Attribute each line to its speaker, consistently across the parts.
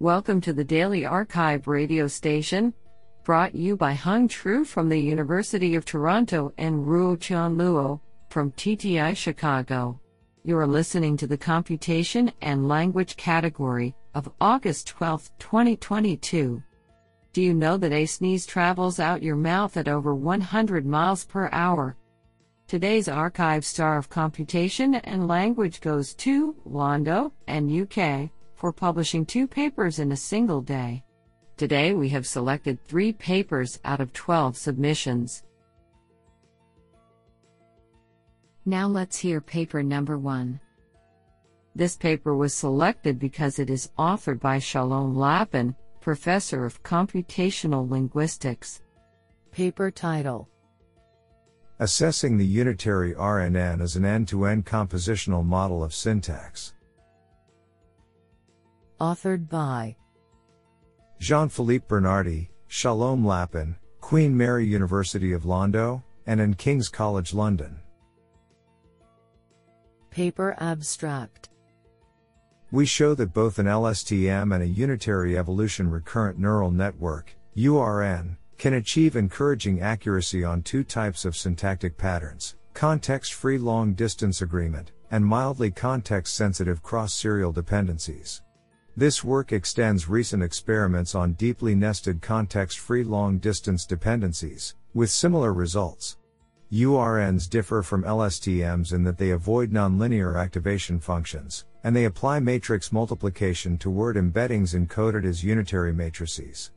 Speaker 1: Welcome to the Daily Archive radio station, brought you by Hung Tru from the University of Toronto and Ruo Chan Luo from TTI Chicago. You are listening to the Computation and Language category of August 12, 2022. Do you know that a sneeze travels out your mouth at over 100 miles per hour? Today's archive star of computation and language goes to London and UK for publishing two papers in a single day. Today we have selected three papers out of 12 submissions. Now let's hear paper number one. This paper was selected because it is authored by Shalom Lappin, professor of computational linguistics. Paper title
Speaker 2: Assessing the unitary RNN as an end to end compositional model of syntax.
Speaker 1: Authored by
Speaker 2: Jean Philippe Bernardy, Shalom Lappin, Queen Mary University of London, and in King's College London.
Speaker 1: Paper Abstract
Speaker 2: We show that both an LSTM and a unitary evolution recurrent neural network, URN, can achieve encouraging accuracy on two types of syntactic patterns context free long distance agreement, and mildly context sensitive cross serial dependencies. This work extends recent experiments on deeply nested context free long distance dependencies, with similar results. URNs differ from LSTMs in that they avoid nonlinear activation functions, and they apply matrix multiplication to word embeddings encoded as unitary matrices.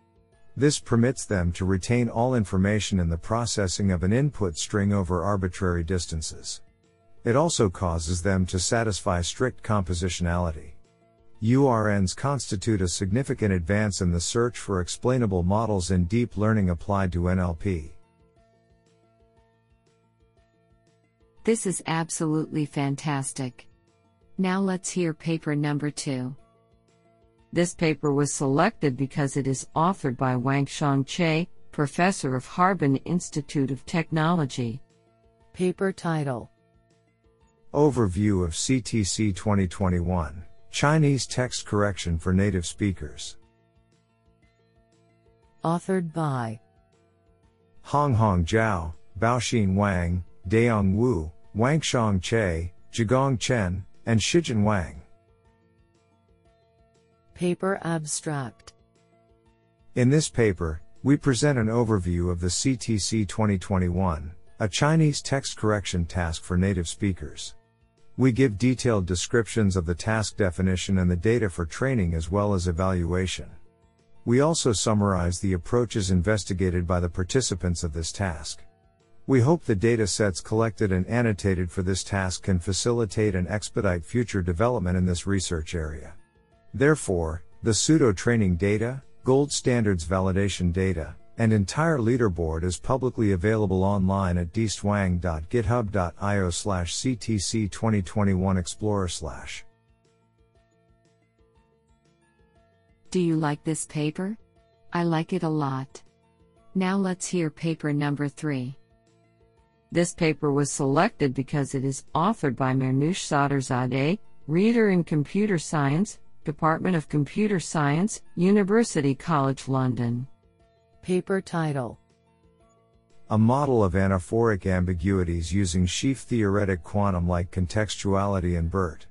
Speaker 2: This permits them to retain all information in the processing of an input string over arbitrary distances. It also causes them to satisfy strict compositionality. URNs constitute a significant advance in the search for explainable models in deep learning applied to NLP.
Speaker 1: This is absolutely fantastic. Now let's hear paper number two. This paper was selected because it is authored by Wangxiang Che, professor of Harbin Institute of Technology. Paper title
Speaker 2: Overview of CTC 2021 Chinese text correction for native speakers.
Speaker 1: Authored by
Speaker 2: Honghong Zhao, Baoxin Wang, Dayong Wu, Wangxiang Che, Zhigang Chen, and Shijin Wang.
Speaker 1: Paper Abstract
Speaker 2: In this paper, we present an overview of the CTC 2021, a Chinese text correction task for native speakers. We give detailed descriptions of the task definition and the data for training as well as evaluation. We also summarize the approaches investigated by the participants of this task. We hope the data sets collected and annotated for this task can facilitate and expedite future development in this research area. Therefore, the pseudo training data, gold standards validation data, and entire leaderboard is publicly available online at dstwang.github.io slash ctc 2021 explorer slash.
Speaker 1: Do you like this paper? I like it a lot. Now let's hear paper number three. This paper was selected because it is authored by Mehrnoosh Sadrzadeh, reader in computer science, Department of Computer Science, University College London. Paper title
Speaker 2: A model of anaphoric ambiguities using sheaf theoretic quantum like contextuality and BERT.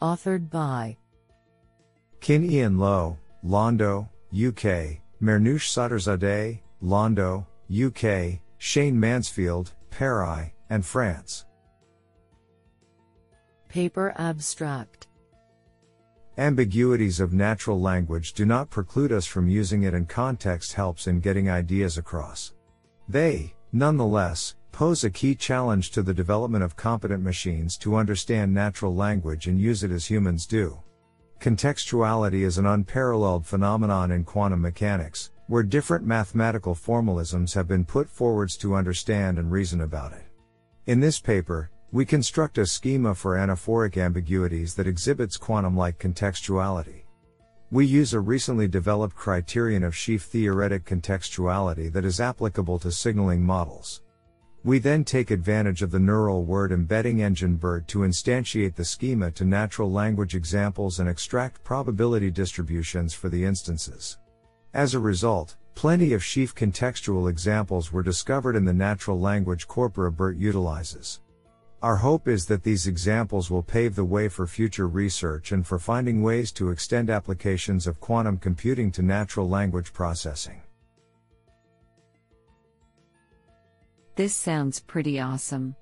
Speaker 1: Authored by
Speaker 2: Kin Ian Lo, London, UK, Mehrnoosh Sadrzadeh, London, UK, Shane Mansfield, Paris, and France.
Speaker 1: Paper Abstract
Speaker 2: Ambiguities of natural language do not preclude us from using it and context helps in getting ideas across. They, nonetheless, pose a key challenge to the development of competent machines to understand natural language and use it as humans do. Contextuality is an unparalleled phenomenon in quantum mechanics, where different mathematical formalisms have been put forwards to understand and reason about it. In this paper, we construct a schema for anaphoric ambiguities that exhibits quantum-like contextuality. We use a recently developed criterion of sheaf theoretic contextuality that is applicable to signaling models. We then take advantage of the neural word embedding engine BERT to instantiate the schema to natural language examples and extract probability distributions for the instances. As a result, plenty of sheaf contextual examples were discovered in the natural language corpora BERT utilizes. Our hope is that these examples will pave the way for future research and for finding ways to extend applications of quantum computing to natural language processing.
Speaker 1: This sounds pretty awesome.